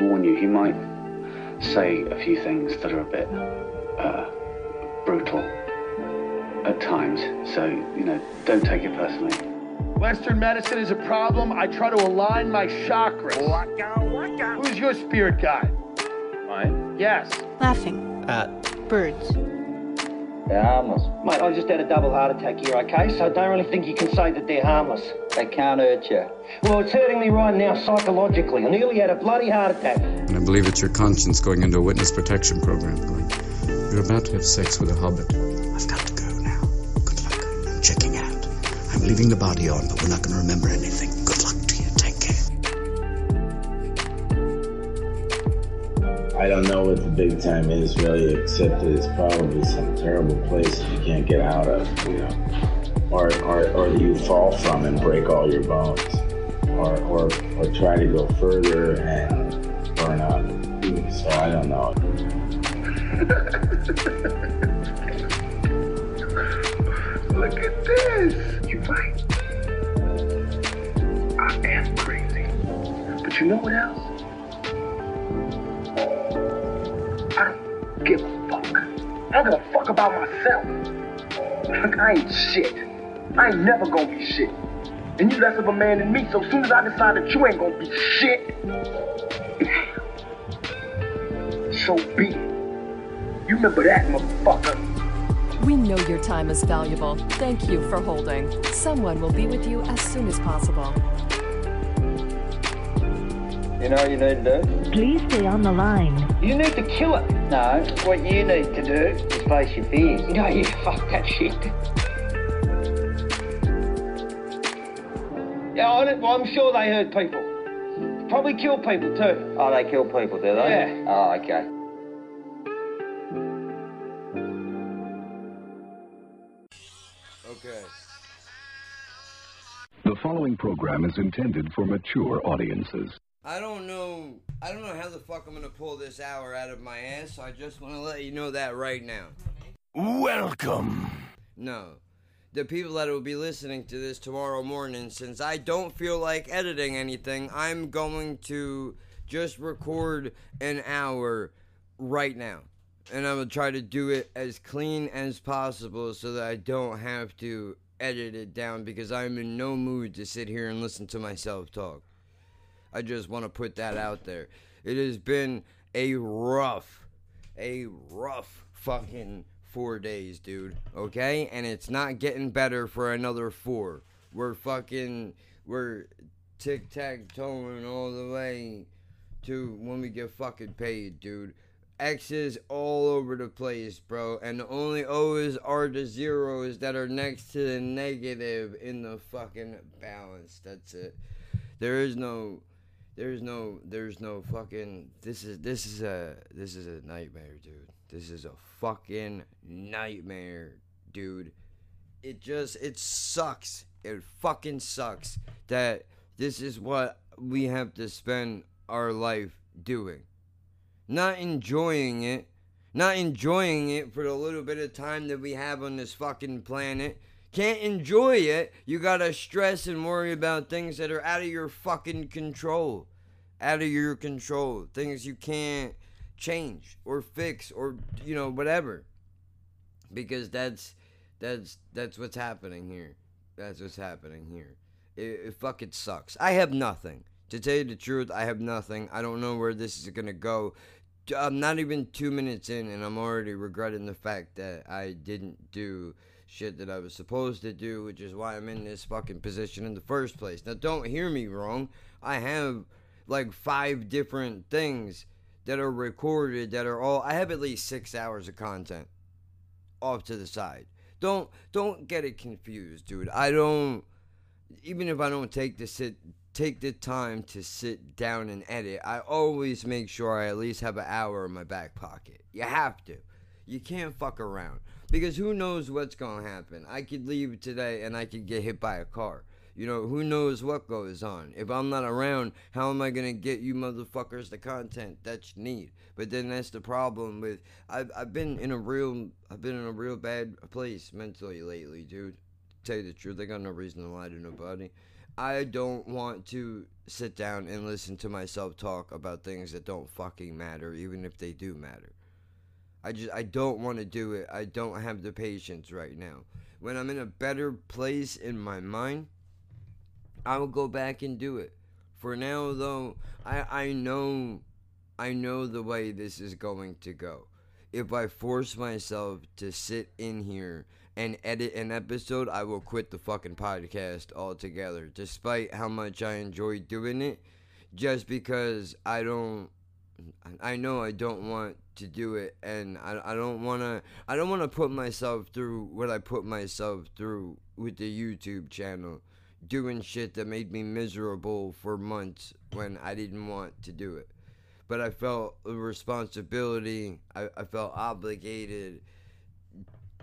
warn you, he might say a few things that are a bit uh, brutal at times. So, you know, don't take it personally. Western medicine is a problem. I try to align my chakras. Waka, waka. Who's your spirit guide? Mine? Yes. Laughing. At Birds. They're harmless. Mate, I just had a double heart attack here, okay? So I don't really think you can say that they're harmless. They can't hurt you. Well, it's hurting me right now psychologically. I nearly had a bloody heart attack. And I believe it's your conscience going into a witness protection program going, You're about to have sex with a hobbit. I've got to go now. Good luck. I'm checking out. I'm leaving the body on, but we're not going to remember anything. I don't know what the big time is really, except that it's probably some terrible place that you can't get out of, you know, or or, or you fall from and break all your bones, or or or try to go further and burn up. So I don't know. Look at this. You're right. I am crazy. But you know what else? About myself. Like, I ain't shit. I ain't never gonna be shit. And you less of a man than me, so soon as I decide that you ain't gonna be shit, so be it. You remember that, motherfucker. We know your time is valuable. Thank you for holding. Someone will be with you as soon as possible. You know what you need to do? Please stay on the line. You need to kill it. No, what you need to do is face your fears. No, you fuck that shit. Yeah, I don't- well, I'm sure they hurt people. Probably kill people too. Oh, they kill people, do they? Yeah. Oh, okay. Okay. The following program is intended for mature audiences. I don't know. I don't know how the fuck I'm gonna pull this hour out of my ass. So I just want to let you know that right now. Welcome. No. The people that will be listening to this tomorrow morning, since I don't feel like editing anything, I'm going to just record an hour right now. And I'm going to try to do it as clean as possible so that I don't have to edit it down because I'm in no mood to sit here and listen to myself talk. I just want to put that out there. It has been a rough, a rough fucking four days, dude. Okay? And it's not getting better for another four. We're fucking, we're tic tac toeing all the way to when we get fucking paid, dude. X's all over the place, bro. And the only O's are the zeros that are next to the negative in the fucking balance. That's it. There is no there's no there's no fucking this is this is a this is a nightmare, dude. This is a fucking nightmare, dude. It just it sucks. It fucking sucks that this is what we have to spend our life doing. Not enjoying it. Not enjoying it for the little bit of time that we have on this fucking planet. Can't enjoy it. You gotta stress and worry about things that are out of your fucking control. Out of your control. Things you can't change or fix or you know whatever because that's that's that's what's happening here that's what's happening here it, it fucking sucks i have nothing to tell you the truth i have nothing i don't know where this is gonna go i'm not even two minutes in and i'm already regretting the fact that i didn't do shit that i was supposed to do which is why i'm in this fucking position in the first place now don't hear me wrong i have like five different things that are recorded that are all I have at least six hours of content off to the side. Don't don't get it confused, dude. I don't even if I don't take the sit take the time to sit down and edit, I always make sure I at least have an hour in my back pocket. You have to. You can't fuck around. Because who knows what's gonna happen. I could leave today and I could get hit by a car. You know, who knows what goes on. If I'm not around, how am I going to get you motherfuckers the content that you need? But then that's the problem with I've I've been in a real I've been in a real bad place mentally lately, dude. To tell you the truth, I got no reason to lie to nobody. I don't want to sit down and listen to myself talk about things that don't fucking matter, even if they do matter. I just I don't want to do it. I don't have the patience right now. When I'm in a better place in my mind, I will go back and do it. For now though, I I know I know the way this is going to go. If I force myself to sit in here and edit an episode, I will quit the fucking podcast altogether, despite how much I enjoy doing it, just because I don't I know I don't want to do it and I, I don't want to I don't want to put myself through what I put myself through with the YouTube channel doing shit that made me miserable for months when I didn't want to do it. But I felt a responsibility I, I felt obligated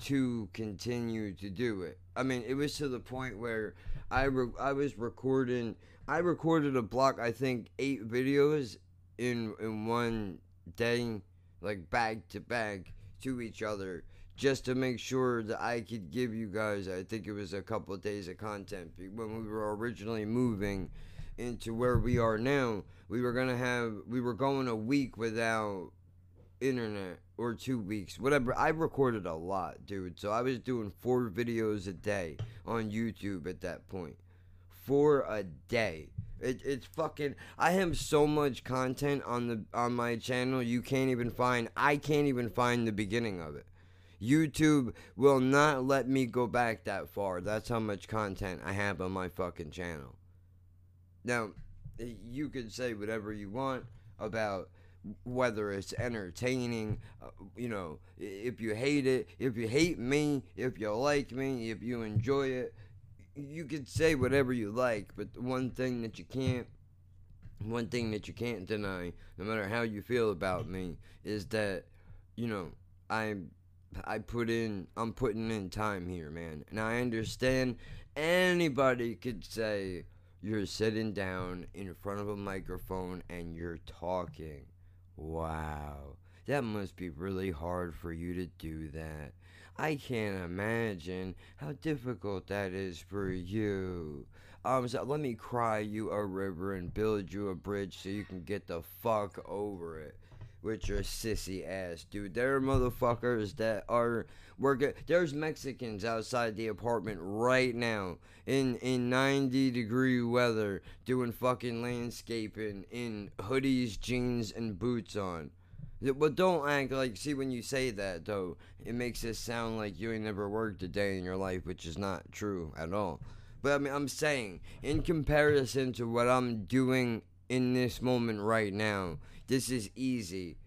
to continue to do it. I mean it was to the point where I, re- I was recording I recorded a block I think eight videos in in one day, like back to back to each other, just to make sure that I could give you guys. I think it was a couple of days of content when we were originally moving into where we are now. We were gonna have we were going a week without internet or two weeks, whatever. I recorded a lot, dude. So I was doing four videos a day on YouTube at that point. Four a day. It, it's fucking. I have so much content on the on my channel. You can't even find. I can't even find the beginning of it. YouTube will not let me go back that far. That's how much content I have on my fucking channel. Now, you could say whatever you want about whether it's entertaining, uh, you know, if you hate it, if you hate me, if you like me, if you enjoy it, you could say whatever you like, but the one thing that you can't one thing that you can't deny, no matter how you feel about me, is that, you know, I I put in I'm putting in time here, man. And I understand anybody could say you're sitting down in front of a microphone and you're talking. Wow. That must be really hard for you to do that. I can't imagine how difficult that is for you. Um, so let me cry you a river and build you a bridge so you can get the fuck over it with your sissy ass, dude. There are motherfuckers that are working. There's Mexicans outside the apartment right now in in 90 degree weather doing fucking landscaping in hoodies, jeans, and boots on. But don't act like, see, when you say that, though, it makes it sound like you ain't never worked a day in your life, which is not true at all. But I mean, I'm saying, in comparison to what I'm doing in this moment right now, this is easy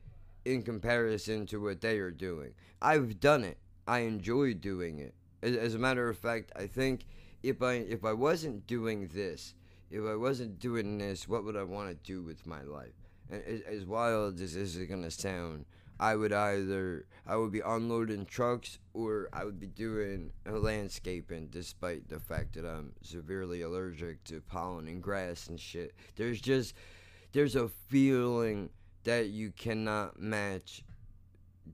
in comparison to what they are doing. I've done it. I enjoy doing it. As, as a matter of fact, I think if I if I wasn't doing this, if I wasn't doing this, what would I want to do with my life? As wild as this is gonna sound, I would either I would be unloading trucks or I would be doing landscaping despite the fact that I'm severely allergic to pollen and grass and shit. There's just there's a feeling that you cannot match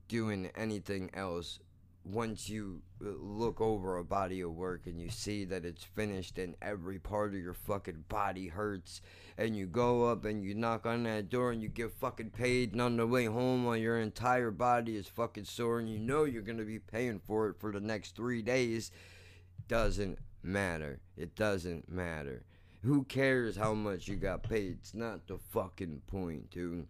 doing anything else once you uh, look over a body of work and you see that it's finished and every part of your fucking body hurts and you go up and you knock on that door and you get fucking paid and on the way home while your entire body is fucking sore and you know you're gonna be paying for it for the next three days doesn't matter. It doesn't matter. Who cares how much you got paid? It's not the fucking point dude.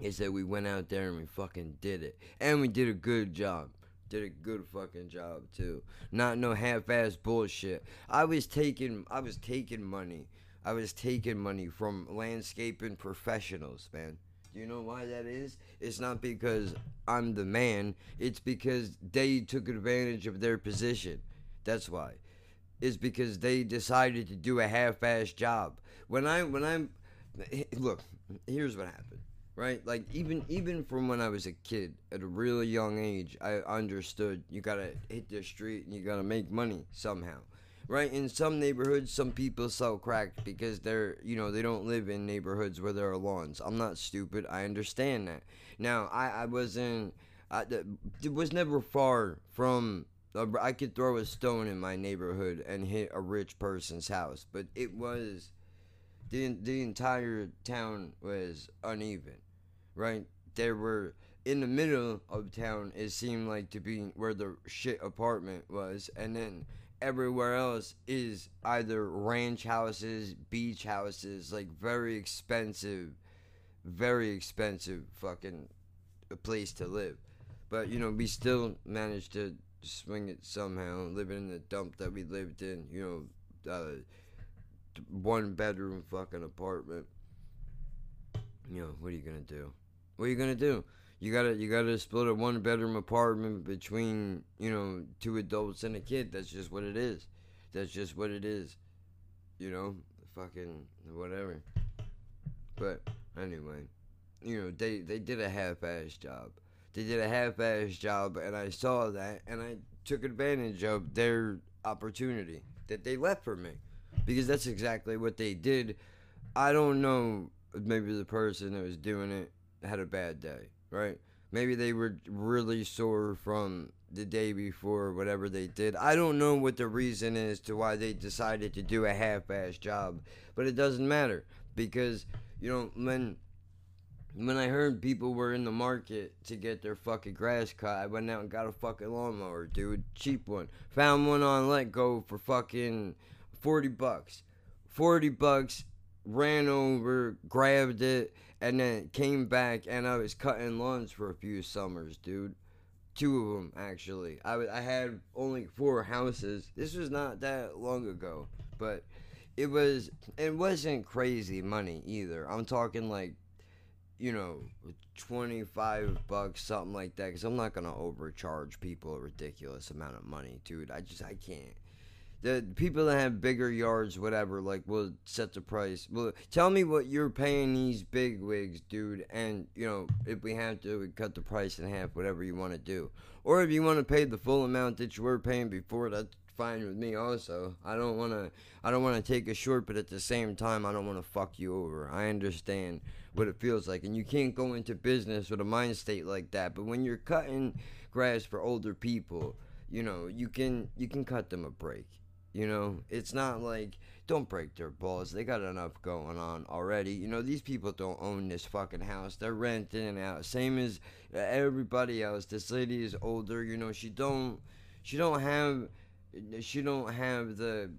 Is that we went out there and we fucking did it. And we did a good job did a good fucking job too. Not no half-ass bullshit. I was taking I was taking money. I was taking money from landscaping professionals, man. Do you know why that is? It's not because I'm the man. It's because they took advantage of their position. That's why. It's because they decided to do a half-ass job. When I when I'm look, here's what happened right? Like even even from when I was a kid, at a really young age, I understood you gotta hit the street and you gotta make money somehow, right? In some neighborhoods, some people sell crack because they're you know they don't live in neighborhoods where there are lawns. I'm not stupid. I understand that. Now I I wasn't. I, it was never far from I could throw a stone in my neighborhood and hit a rich person's house, but it was the the entire town was uneven, right? There were in the middle of town. It seemed like to be where the shit apartment was, and then everywhere else is either ranch houses, beach houses, like very expensive, very expensive fucking place to live. But you know, we still managed to swing it somehow, living in the dump that we lived in. You know, uh, one bedroom fucking apartment. You know, what are you gonna do? What are you gonna do? You gotta you gotta split a one bedroom apartment between you know two adults and a kid. That's just what it is. That's just what it is. You know, fucking whatever. But anyway, you know they they did a half-ass job. They did a half-ass job, and I saw that, and I took advantage of their opportunity that they left for me, because that's exactly what they did. I don't know. Maybe the person that was doing it had a bad day, right? Maybe they were really sore from the day before, whatever they did. I don't know what the reason is to why they decided to do a half-ass job, but it doesn't matter because you know when when I heard people were in the market to get their fucking grass cut, I went out and got a fucking lawnmower, dude. Cheap one. Found one on letgo for fucking 40 bucks. 40 bucks, ran over, grabbed it, and then came back and I was cutting lawns for a few summers, dude. Two of them, actually. I, I had only four houses. This was not that long ago, but it was, it wasn't crazy money either. I'm talking like you know, 25 bucks, something like that, because I'm not going to overcharge people a ridiculous amount of money, dude. I just, I can't. The people that have bigger yards, whatever, like, will set the price. Well, tell me what you're paying these big wigs, dude, and, you know, if we have to, we cut the price in half, whatever you want to do. Or if you want to pay the full amount that you were paying before, that's fine with me also. I don't want to I don't want to take a short, but at the same time I don't want to fuck you over. I understand what it feels like and you can't go into business with a mind state like that. But when you're cutting grass for older people, you know, you can you can cut them a break. You know, it's not like don't break their balls. They got enough going on already. You know, these people don't own this fucking house. They're renting it out. Same as uh, everybody else. This lady is older. You know, she don't she don't have she don't have the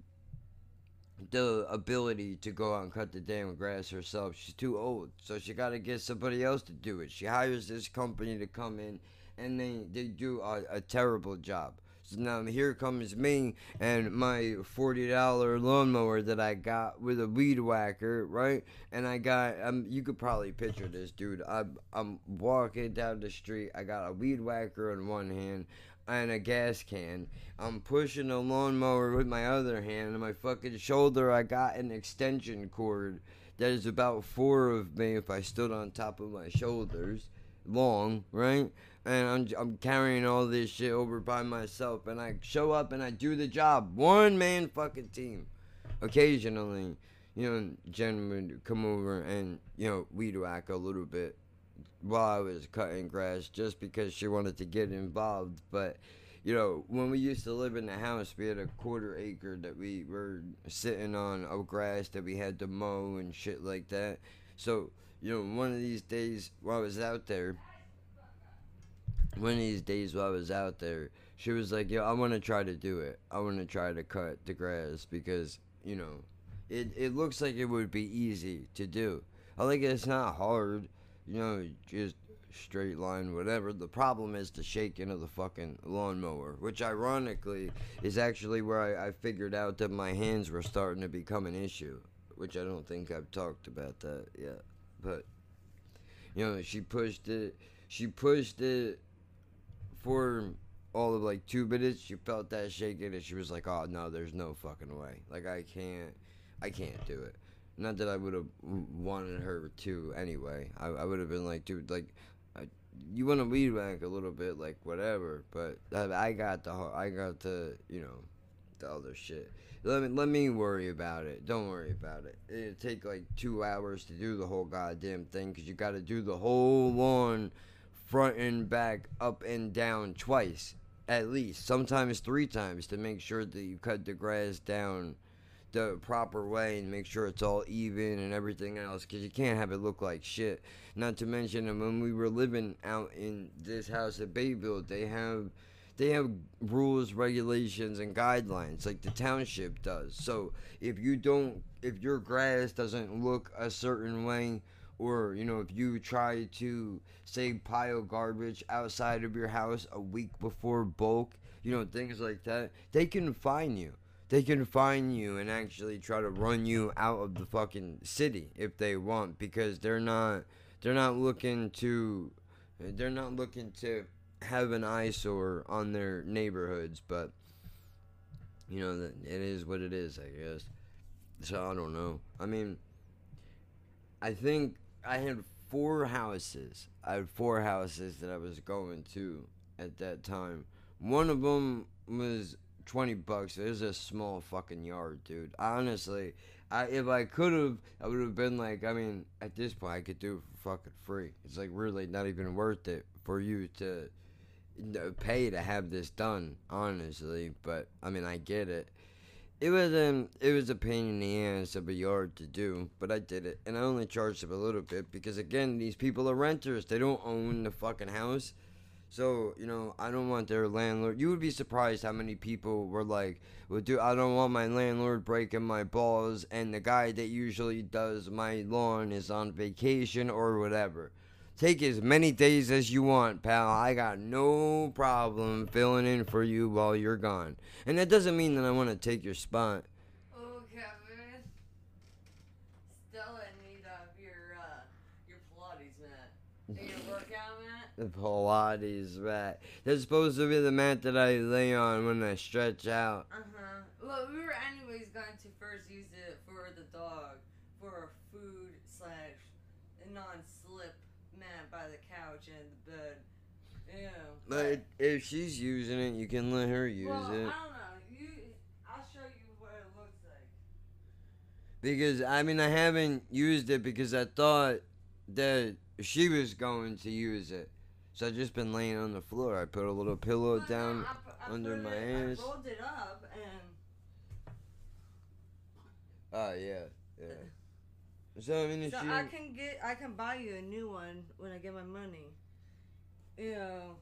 the ability to go out and cut the damn grass herself. She's too old, so she got to get somebody else to do it. She hires this company to come in, and they they do a, a terrible job. So now here comes me and my forty dollar lawnmower that I got with a weed whacker, right? And I got um, you could probably picture this, dude. I'm I'm walking down the street. I got a weed whacker in one hand and a gas can. I'm pushing a lawnmower with my other hand, and my fucking shoulder, I got an extension cord that is about four of me if I stood on top of my shoulders, long, right? And I'm, I'm carrying all this shit over by myself, and I show up and I do the job. One man fucking team. Occasionally, you know, Jen would come over and, you know, weed whack a little bit while I was cutting grass just because she wanted to get involved. But you know, when we used to live in the house, we had a quarter acre that we were sitting on of grass that we had to mow and shit like that. So you know, one of these days while I was out there, one of these days while I was out there, she was like, "Yo, I want to try to do it. I want to try to cut the grass because you know." It, it looks like it would be easy to do. I think it's not hard you know, just straight line, whatever. The problem is the shaking of the fucking lawnmower, which ironically is actually where I, I figured out that my hands were starting to become an issue, which I don't think I've talked about that yet. But, you know, she pushed it, she pushed it for all of like two minutes. She felt that shaking and she was like, oh no, there's no fucking way. Like, I can't, I can't do it. Not that I would have wanted her to anyway. I, I would have been like, dude, like, I, you want to weed whack a little bit, like whatever. But I, I got the, I got the, you know, the other shit. Let me let me worry about it. Don't worry about it. It'll take like two hours to do the whole goddamn thing because you got to do the whole lawn, front and back, up and down twice. at least sometimes three times to make sure that you cut the grass down the proper way and make sure it's all even and everything else because you can't have it look like shit not to mention that when we were living out in this house at bayville they have they have rules regulations and guidelines like the township does. So if you don't if your grass doesn't look a certain way or you know if you try to say pile garbage outside of your house a week before bulk you know things like that they can fine you. They can fine you and actually try to run you out of the fucking city if they want because they're not they're not looking to they're not looking to have an eyesore on their neighborhoods but you know it is what it is i guess so i don't know i mean i think i had four houses i had four houses that i was going to at that time one of them was 20 bucks. It was a small fucking yard, dude. Honestly, I if I could have, I would have been like, I mean, at this point, I could do it for fucking free. It's like really not even worth it for you to pay to have this done, honestly. But I mean, I get it. It was um, it was a pain in the ass of a yard to do, but I did it, and I only charged them a little bit because again, these people are renters. They don't own the fucking house. So, you know, I don't want their landlord. You would be surprised how many people were like, well, dude, I don't want my landlord breaking my balls, and the guy that usually does my lawn is on vacation or whatever. Take as many days as you want, pal. I got no problem filling in for you while you're gone. And that doesn't mean that I want to take your spot. Oh, Kevin. Stella need uh, your uh, your Pilates mat. And your workout mat. The Pilates mat. That's supposed to be the mat that I lay on when I stretch out. Uh huh. Well, we were anyways going to first use it for the dog for a food slash non-slip by the couch and the bed. Yeah. But if she's using it, you can let her use well, it. I don't know. You, I'll show you what it looks like. Because I mean I haven't used it because I thought that she was going to use it. So I've just been laying on the floor. I put a little pillow down I under put my it, ass. I rolled it up and Oh yeah, yeah. So I mean if so she I can get I can buy you a new one when I get my money. You know,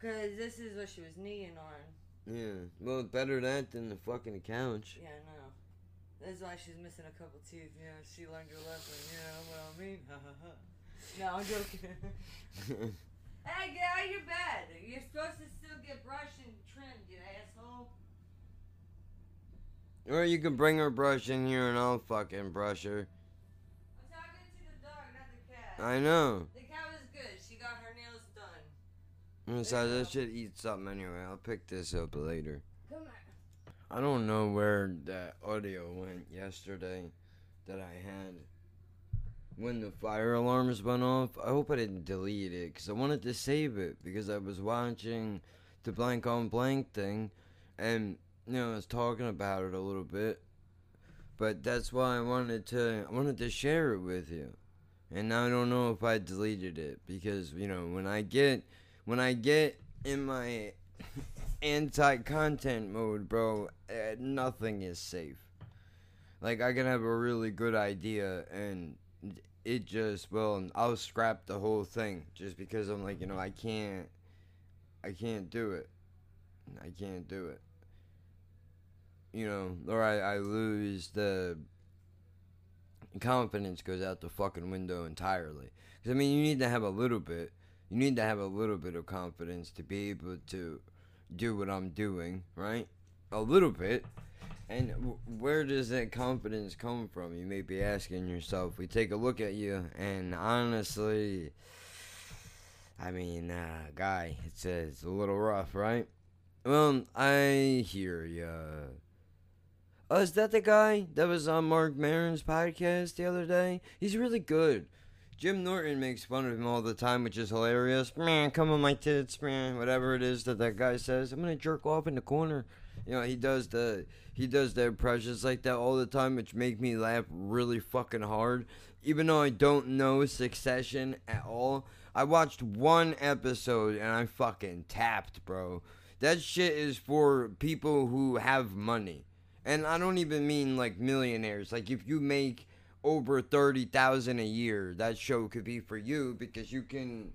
cause this is what she was kneeing on. Yeah. Well better that than the fucking couch. Yeah, I know. That's why she's missing a couple teeth. You know, she learned her lesson. You know what I mean? Ha ha ha. No, I'm joking. hey, get out of your bed. You're supposed to still get brushed and trimmed, you asshole. or you can bring her brush in here and I'll fucking brush her. I know. The cat is good. She got her nails done. Besides, I should eat something anyway. I'll pick this up later. Come here. I don't know where that audio went yesterday that I had when the fire alarms went off. I hope I didn't delete it because I wanted to save it because I was watching the blank on blank thing and you know I was talking about it a little bit. But that's why I wanted to I wanted to share it with you. And I don't know if I deleted it because you know when I get when I get in my anti-content mode, bro, uh, nothing is safe. Like I can have a really good idea and it just well, I'll scrap the whole thing just because I'm like, you know, I can't I can't do it. I can't do it. You know, or I, I lose the confidence goes out the fucking window entirely. Cuz I mean, you need to have a little bit. You need to have a little bit of confidence to be able to do what I'm doing, right? A little bit. And w- where does that confidence come from? You may be asking yourself. We take a look at you, and honestly, I mean, uh, guy, it's a, it's a little rough, right? Well, I hear ya. Oh, is that the guy that was on Marc Maron's podcast the other day? He's really good. Jim Norton makes fun of him all the time, which is hilarious. Man, come on my tits, man. Whatever it is that that guy says, I'm gonna jerk off in the corner. You know, he does the he does the impressions like that all the time, which make me laugh really fucking hard. Even though I don't know Succession at all, I watched one episode and I fucking tapped, bro. That shit is for people who have money. And I don't even mean like millionaires. Like if you make over 30,000 a year, that show could be for you because you can,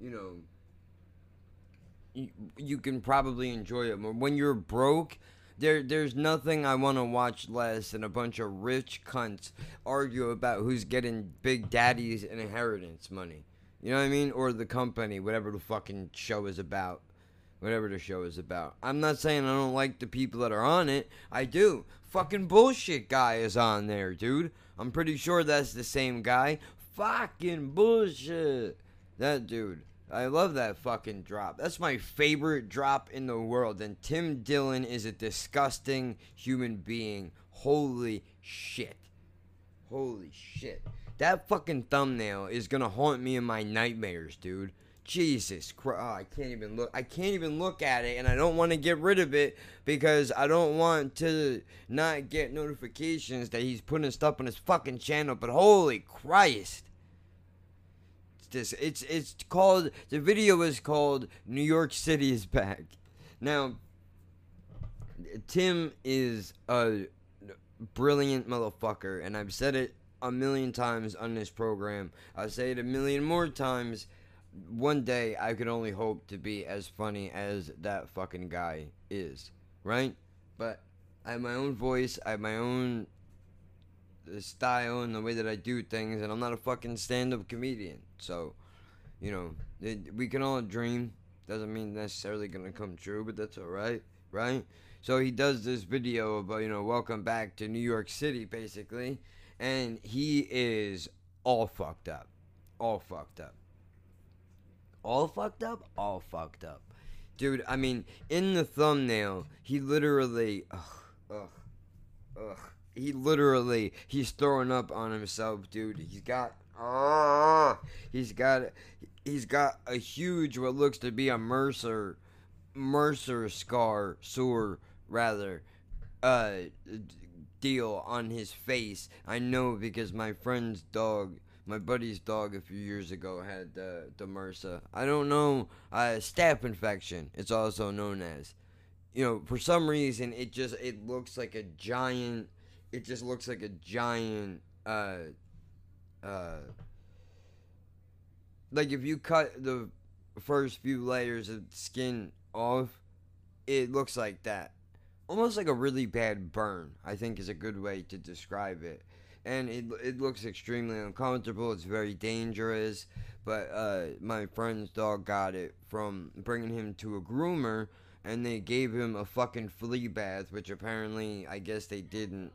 you know, you, you can probably enjoy it more. When you're broke, there there's nothing I want to watch less than a bunch of rich cunts argue about who's getting Big Daddy's inheritance money. You know what I mean? Or the company, whatever the fucking show is about. Whatever the show is about. I'm not saying I don't like the people that are on it. I do. Fucking bullshit guy is on there, dude. I'm pretty sure that's the same guy. Fucking bullshit. That dude. I love that fucking drop. That's my favorite drop in the world. And Tim Dillon is a disgusting human being. Holy shit. Holy shit. That fucking thumbnail is gonna haunt me in my nightmares, dude. Jesus Christ. Oh, I can't even look. I can't even look at it, and I don't want to get rid of it because I don't want to not get notifications that he's putting stuff on his fucking channel. But holy Christ. It's this. It's it's called. The video is called "New York City is back." Now, Tim is a brilliant motherfucker, and I've said it a million times on this program. I'll say it a million more times. One day, I could only hope to be as funny as that fucking guy is, right? But I have my own voice, I have my own style and the way that I do things, and I'm not a fucking stand-up comedian. So, you know, it, we can all dream. Doesn't mean necessarily gonna come true, but that's all right, right? So he does this video about you know, welcome back to New York City, basically, and he is all fucked up, all fucked up, all fucked up, all fucked up, dude. I mean, in the thumbnail, he literally, ugh, ugh, ugh he literally he's throwing up on himself, dude. He's got oh, he's got he's got a huge what looks to be a MRSA MRSA scar sore rather uh deal on his face. I know because my friend's dog my buddy's dog a few years ago had uh, the MRSA. I don't know, uh, staph infection. It's also known as. You know, for some reason, it just it looks like a giant it just looks like a giant uh uh like if you cut the first few layers of skin off it looks like that almost like a really bad burn i think is a good way to describe it and it, it looks extremely uncomfortable it's very dangerous but uh, my friend's dog got it from bringing him to a groomer and they gave him a fucking flea bath which apparently i guess they didn't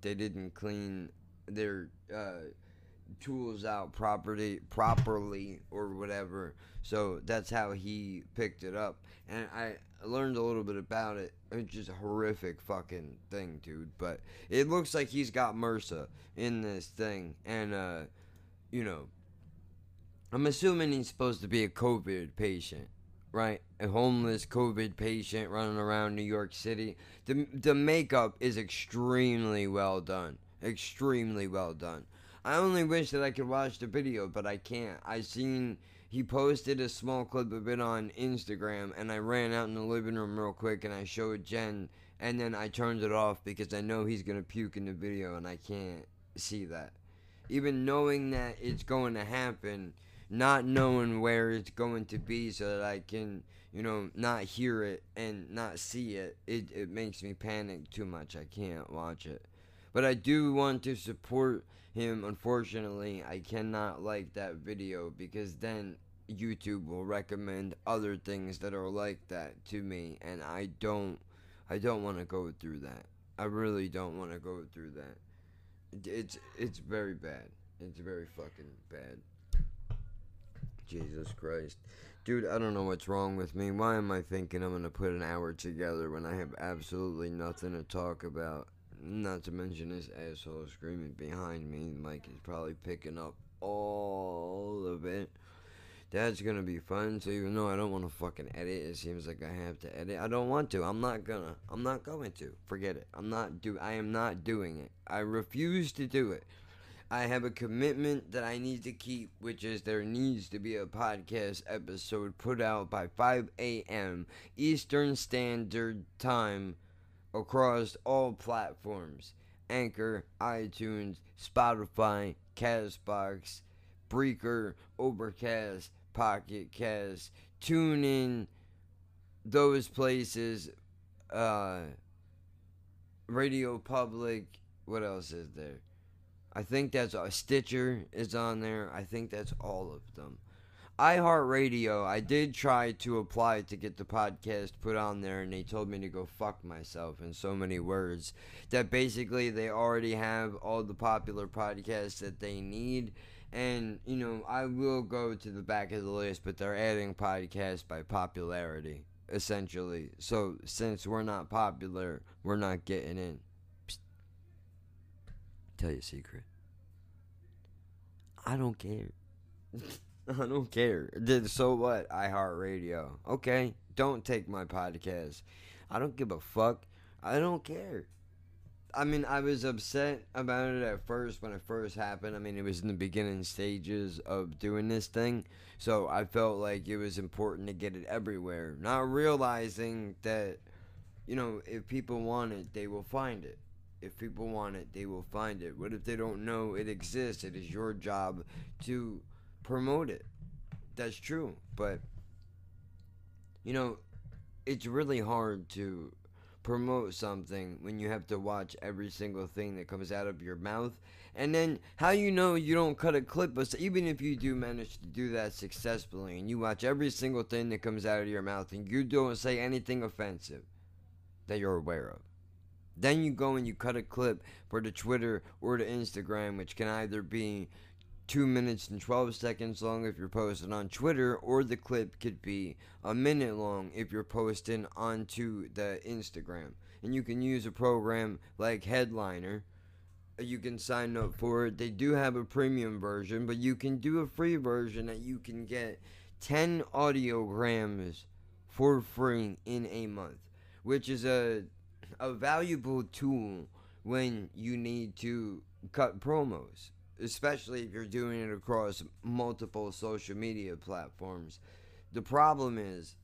they didn't clean their uh, tools out properly properly or whatever. So that's how he picked it up. And i learned a little bit about it it's just a horrific fucking thing dude but it looks like he's got mrsa in this thing and uh you know i'm assuming he's supposed to be a covid patient right? A homeless COVID patient running around New York City. The the makeup is extremely well done. Extremely well done. I only wish that I could watch the video, but I can't. I seen he posted a small clip of it on Instagram and I ran out in the living room real quick and I showed Jen and then I turned it off because I know he's gonna puke in the video and I can't see that. Even knowing that it's going to happen, not knowing where it's going to be so that I can, you know, not hear it and not see it, it, it makes me panic too much. I can't watch it. But I do want to support him. Unfortunately, I cannot like that video because then YouTube will recommend other things that are like that to me and I don't I don't want to go through that. I really don't want to go through that. It's it's very bad. It's very fucking bad. Jesus Christ. Dude, I don't know what's wrong with me. Why am I thinking I'm going to put an hour together when I have absolutely nothing to talk about? Not to mention this asshole screaming behind me. Mike is probably picking up all of it. That's gonna be fun. So even though I don't want to fucking edit, it seems like I have to edit. I don't want to. I'm not gonna. I'm not going to. Forget it. I'm not do. I am not doing it. I refuse to do it. I have a commitment that I need to keep, which is there needs to be a podcast episode put out by 5 a.m. Eastern Standard Time across all platforms Anchor, iTunes, Spotify, Castbox, Breaker, Overcast, Pocket Cast, TuneIn, those places, uh, Radio Public. What else is there? I think that's uh, Stitcher is on there. I think that's all of them. iHeartRadio, I did try to apply to get the podcast put on there, and they told me to go fuck myself in so many words. That basically they already have all the popular podcasts that they need. And, you know, I will go to the back of the list, but they're adding podcasts by popularity, essentially. So, since we're not popular, we're not getting in. Psst. Tell you a secret. I don't care. I don't care. So what? iHeartRadio. Okay, don't take my podcast. I don't give a fuck. I don't care. I mean, I was upset about it at first when it first happened. I mean, it was in the beginning stages of doing this thing. So I felt like it was important to get it everywhere. Not realizing that, you know, if people want it, they will find it. If people want it, they will find it. What if they don't know it exists? It is your job to promote it. That's true. But, you know, it's really hard to promote something when you have to watch every single thing that comes out of your mouth. And then how you know you don't cut a clip, but even if you do manage to do that successfully and you watch every single thing that comes out of your mouth and you don't say anything offensive that you're aware of. Then you go and you cut a clip for the Twitter or the Instagram, which can either be 2 minutes and 12 seconds long if you're posting on Twitter, or the clip could be a minute long if you're posting onto the Instagram. And you can use a program like Headliner. You can sign up for it. They do have a premium version, but you can do a free version that you can get 10 audiograms for free in a month, which is a a valuable tool when you need to cut promos especially if you're doing it across multiple social media platforms. The problem is,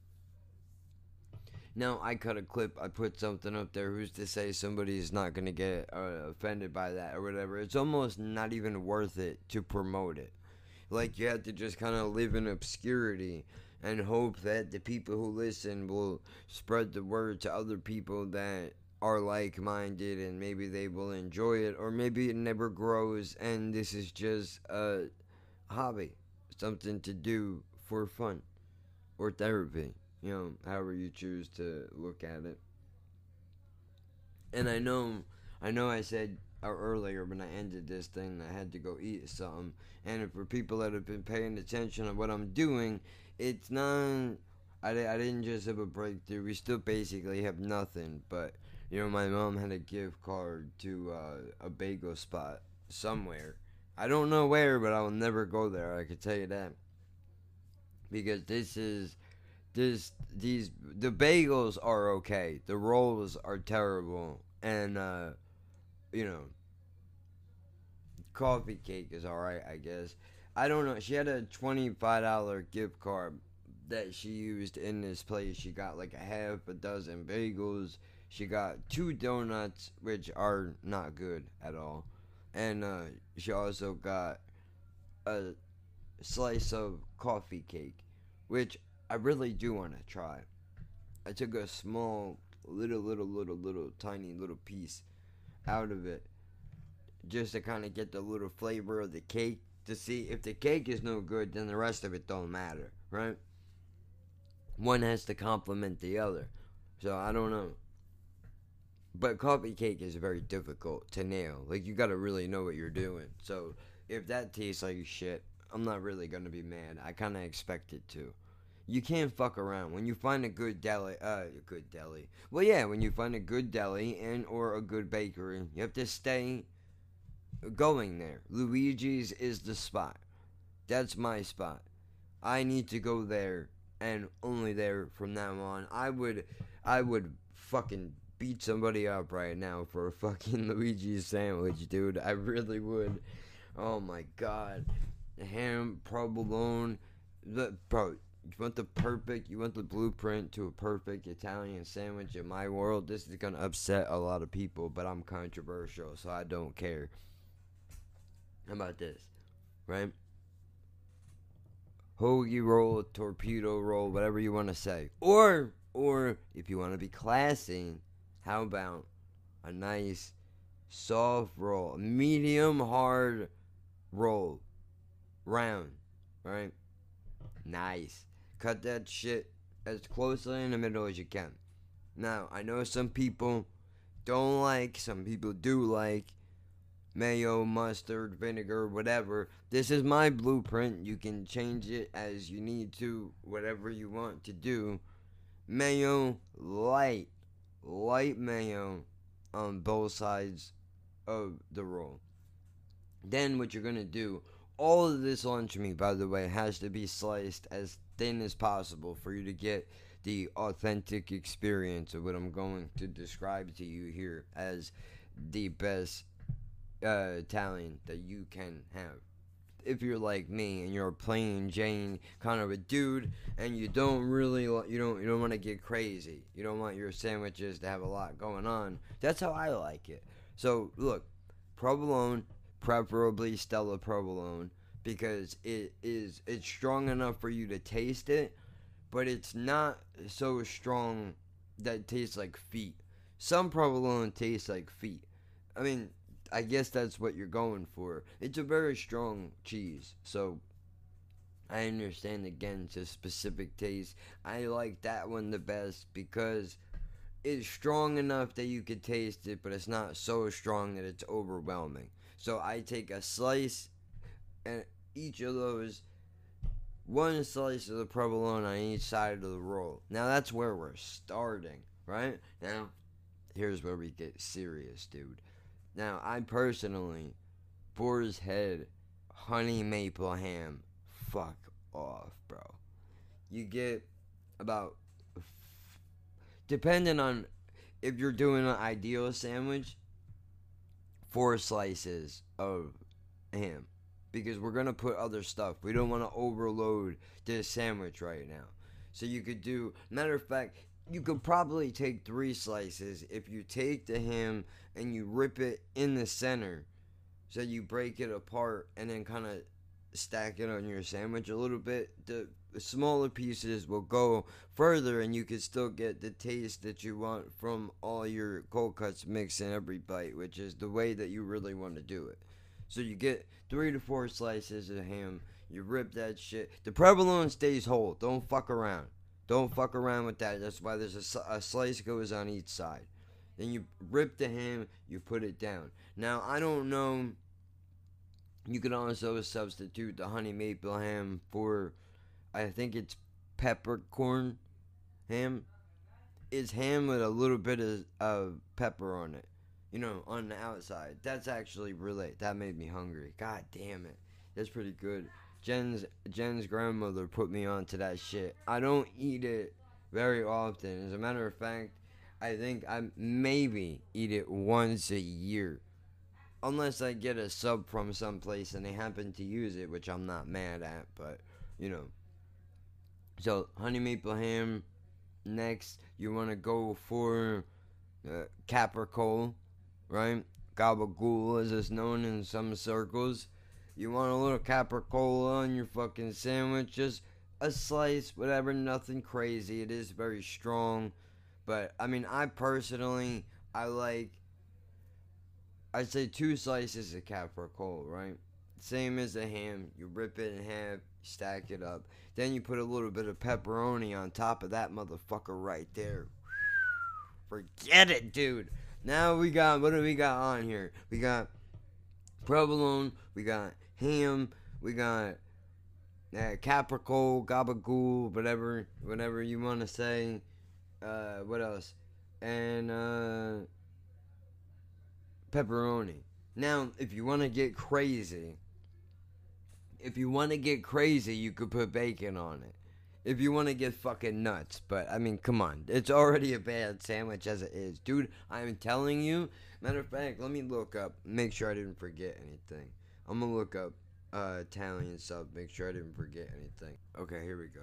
now I cut a clip, I put something up there. Who's to say somebody's not going to get uh, offended by that or whatever? It's almost not even worth it to promote it. Like, you have to just kind of live in obscurity and hope that the people who listen will spread the word to other people that are like minded and maybe they will enjoy it, or maybe it never grows and this is just a hobby, something to do for fun or therapy, you know, however you choose to look at it. And I know, I know I said earlier when I ended this thing I had to go eat something, and for people that have been paying attention to what I'm doing, it's not. I, I didn't just have a breakthrough. We still basically have nothing, but you know, my mom had a gift card to uh, a bagel spot somewhere. I don't know where, but I will never go there. I can tell you that because this is this these the bagels are okay. The rolls are terrible, and uh, you know, coffee cake is all right, I guess. I don't know. She had a twenty-five dollar gift card that she used in this place. She got like a half a dozen bagels she got two donuts, which are not good at all. And uh, she also got a slice of coffee cake, which I really do want to try. I took a small, little, little, little, little, tiny little piece out of it just to kind of get the little flavor of the cake to see if the cake is no good, then the rest of it don't matter, right? One has to complement the other. So I don't know. But coffee cake is very difficult to nail. Like you gotta really know what you're doing. So if that tastes like shit, I'm not really gonna be mad. I kinda expect it to. You can't fuck around. When you find a good deli uh a good deli. Well yeah, when you find a good deli and or a good bakery, you have to stay going there. Luigi's is the spot. That's my spot. I need to go there and only there from now on. I would I would fucking beat somebody up right now for a fucking Luigi sandwich, dude. I really would. Oh my god. Ham, provolone. The, bro, you want the perfect, you want the blueprint to a perfect Italian sandwich in my world. This is gonna upset a lot of people, but I'm controversial, so I don't care. How about this? Right? Hoagie roll, torpedo roll, whatever you want to say. Or, or if you want to be classy, how about a nice soft roll, medium hard roll, round, right? Nice. Cut that shit as closely in the middle as you can. Now, I know some people don't like, some people do like mayo, mustard, vinegar, whatever. This is my blueprint. You can change it as you need to, whatever you want to do. Mayo, light, light mayo on both sides of the roll. Then what you're gonna do, all of this lunch meat, by the way, has to be sliced as thin as possible for you to get the authentic experience of what I'm going to describe to you here as the best uh, Italian that you can have. If you're like me and you're a plain Jane kind of a dude and you don't really you don't you don't want to get crazy. You don't want your sandwiches to have a lot going on. That's how I like it. So look, provolone, preferably Stella provolone because it is it's strong enough for you to taste it, but it's not so strong that it tastes like feet. Some provolone tastes like feet. I mean, I guess that's what you're going for. It's a very strong cheese, so I understand again it's a specific taste. I like that one the best because it's strong enough that you could taste it, but it's not so strong that it's overwhelming. So I take a slice and each of those one slice of the provolone on each side of the roll. Now that's where we're starting, right? Now here's where we get serious, dude. Now, I personally, Boar's Head, honey maple ham, fuck off, bro. You get about, depending on if you're doing an ideal sandwich, four slices of ham. Because we're going to put other stuff. We don't want to overload this sandwich right now. So you could do, matter of fact, you could probably take three slices if you take the ham and you rip it in the center so you break it apart and then kind of stack it on your sandwich a little bit the smaller pieces will go further and you can still get the taste that you want from all your cold cuts mixed in every bite which is the way that you really want to do it so you get three to four slices of ham you rip that shit the provolone stays whole don't fuck around don't fuck around with that. That's why there's a, a, slice goes on each side. Then you rip the ham, you put it down. Now, I don't know. You can also substitute the honey maple ham for, I think it's peppercorn ham. It's ham with a little bit of, of pepper on it. You know, on the outside. That's actually really, that made me hungry. God damn it. That's pretty good. Jen's Jen's grandmother put me onto that shit. I don't eat it very often. As a matter of fact, I think I maybe eat it once a year. Unless I get a sub from someplace and they happen to use it, which I'm not mad at, but you know. So, honey maple ham. Next, you want to go for uh, capricole, right? Gabagool, as it's known in some circles. You want a little capricola on your fucking sandwich, just a slice, whatever, nothing crazy. It is very strong. But I mean I personally I like I'd say two slices of capricola, right? Same as the ham. You rip it in half, stack it up. Then you put a little bit of pepperoni on top of that motherfucker right there. Forget it, dude. Now we got what do we got on here? We got provolone, we got ham, we got uh, capricole, gabagool, whatever, whatever you want to say. Uh, what else? And uh, pepperoni. Now, if you want to get crazy, if you want to get crazy, you could put bacon on it. If you want to get fucking nuts, but I mean, come on, it's already a bad sandwich as it is, dude. I'm telling you. Matter of fact, let me look up, make sure I didn't forget anything. I'm gonna look up uh, Italian sub. Make sure I didn't forget anything. Okay, here we go.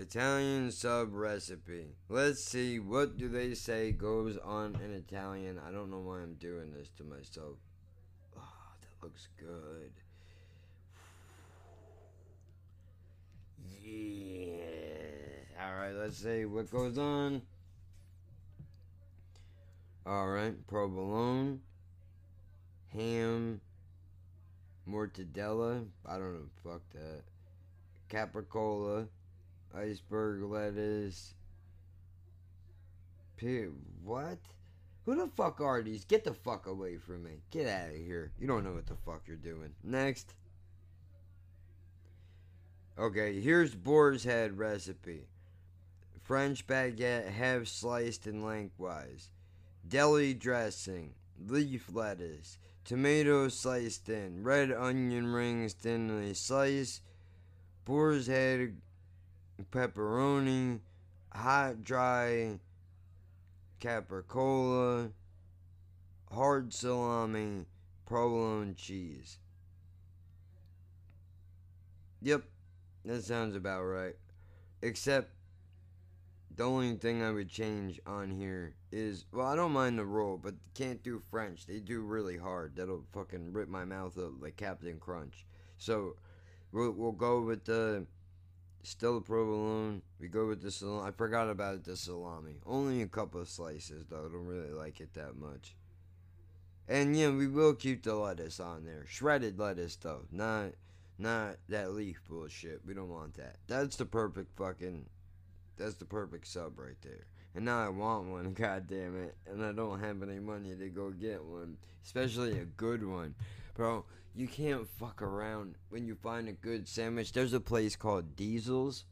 Italian sub recipe. Let's see what do they say goes on in Italian. I don't know why I'm doing this to myself. Oh, that looks good. Yeah. All right, let's see what goes on. All right, provolone, ham, mortadella. I don't know. Fuck that. Capricola, iceberg lettuce. P- what? Who the fuck are these? Get the fuck away from me. Get out of here. You don't know what the fuck you're doing. Next. Okay, here's boar's head recipe. French baguette half sliced and lengthwise. Deli dressing. Leaf lettuce. Tomato sliced thin. Red onion rings thinly sliced. Boar's head pepperoni. Hot dry capricola. Hard salami. Provolone cheese. Yep, that sounds about right. Except the only thing I would change on here is well, I don't mind the roll, but can't do French. They do really hard. That'll fucking rip my mouth up like Captain Crunch. So we'll, we'll go with the still the provolone. We go with the salami. I forgot about the salami. Only a couple of slices though. I don't really like it that much. And yeah, we will keep the lettuce on there. Shredded lettuce though, not not that leaf bullshit. We don't want that. That's the perfect fucking. That's the perfect sub right there. And now I want one, god damn it. And I don't have any money to go get one. Especially a good one. Bro, you can't fuck around when you find a good sandwich. There's a place called Diesel's.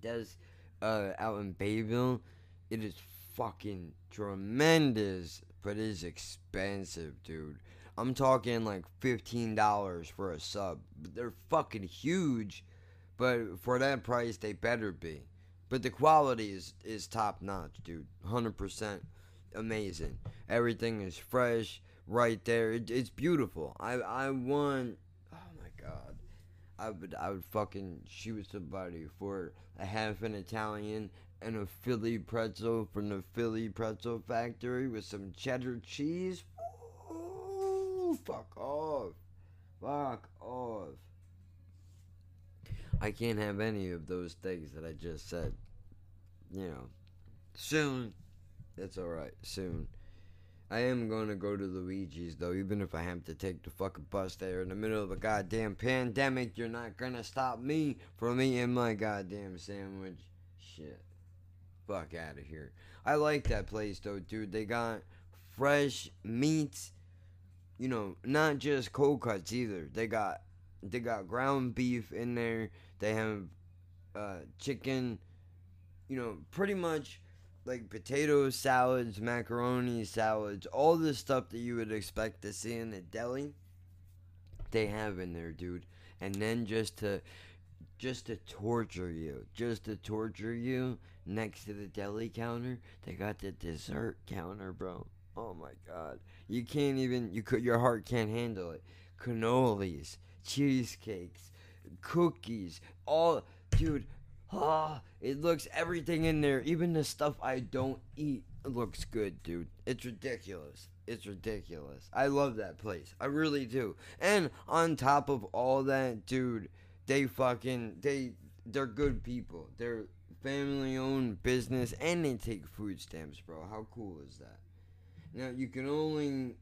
That's uh, out in Bayville. It is fucking tremendous, but it is expensive, dude. I'm talking like $15 for a sub. They're fucking huge, but for that price, they better be. But the quality is, is top notch, dude. 100% amazing. Everything is fresh right there. It, it's beautiful. I I want. Oh my god. I would I would fucking shoot somebody for a half an Italian and a Philly pretzel from the Philly Pretzel Factory with some cheddar cheese. Ooh, fuck off. Fuck off. I can't have any of those things that I just said. You know, soon. It's alright, soon. I am to go to Luigi's, though, even if I have to take the fucking bus there in the middle of a goddamn pandemic. You're not to stop me from eating my goddamn sandwich. Shit. Fuck out of here. I like that place, though, dude. They got fresh meats. You know, not just cold cuts either. They got they got ground beef in there. They have uh, chicken. You know, pretty much like potato salads, macaroni salads, all the stuff that you would expect to see in a deli. They have in there, dude. And then just to just to torture you, just to torture you next to the deli counter, they got the dessert counter, bro. Oh my god. You can't even you could your heart can't handle it. Cannolis, cheesecakes, cookies, all dude, Ah, it looks everything in there, even the stuff I don't eat looks good, dude. It's ridiculous. It's ridiculous. I love that place. I really do. And on top of all that, dude, they fucking they they're good people. They're family owned business and they take food stamps, bro. How cool is that? Now you can only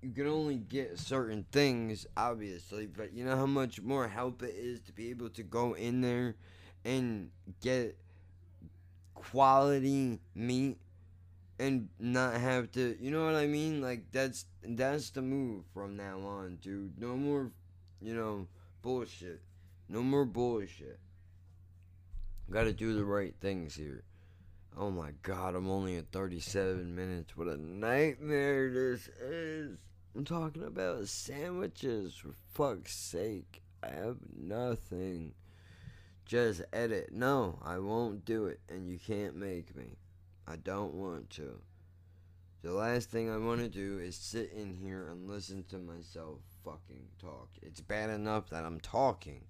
you can only get certain things, obviously, but you know how much more help it is to be able to go in there and get quality meat and not have to you know what I mean? Like that's that's the move from now on, dude. No more you know, bullshit. No more bullshit. Gotta do the right things here. Oh my god, I'm only at 37 minutes. What a nightmare this is. I'm talking about sandwiches, for fuck's sake. I have nothing. Just edit. No, I won't do it, and you can't make me. I don't want to. The last thing I want to do is sit in here and listen to myself fucking talk. It's bad enough that I'm talking.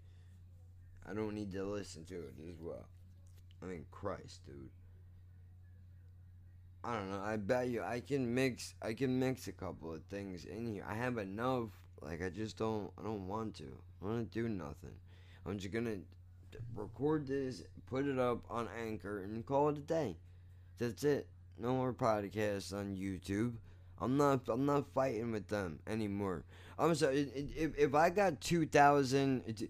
I don't need to listen to it as well. I mean, Christ, dude. I don't know. I bet you I can mix. I can mix a couple of things in here. I have enough. Like I just don't. I don't want to. I want to do nothing. I'm just gonna record this, put it up on Anchor, and call it a day. That's it. No more podcasts on YouTube. I'm not. I'm not fighting with them anymore. I'm sorry. If if I got two thousand,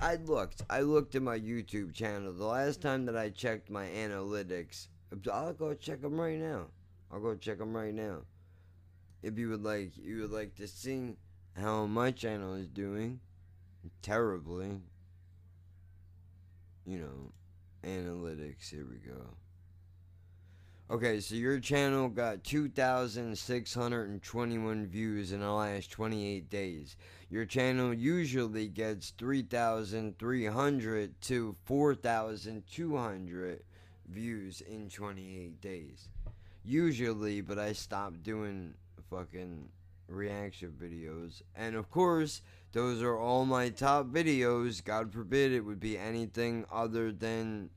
I looked. I looked at my YouTube channel. The last time that I checked my analytics, I'll go check them right now. I'll go check them right now. If you would like, you would like to see how my channel is doing terribly. You know, analytics. Here we go. Okay, so your channel got 2,621 views in the last 28 days. Your channel usually gets 3,300 to 4,200 views in 28 days. Usually, but I stopped doing fucking reaction videos. And of course, those are all my top videos. God forbid it would be anything other than,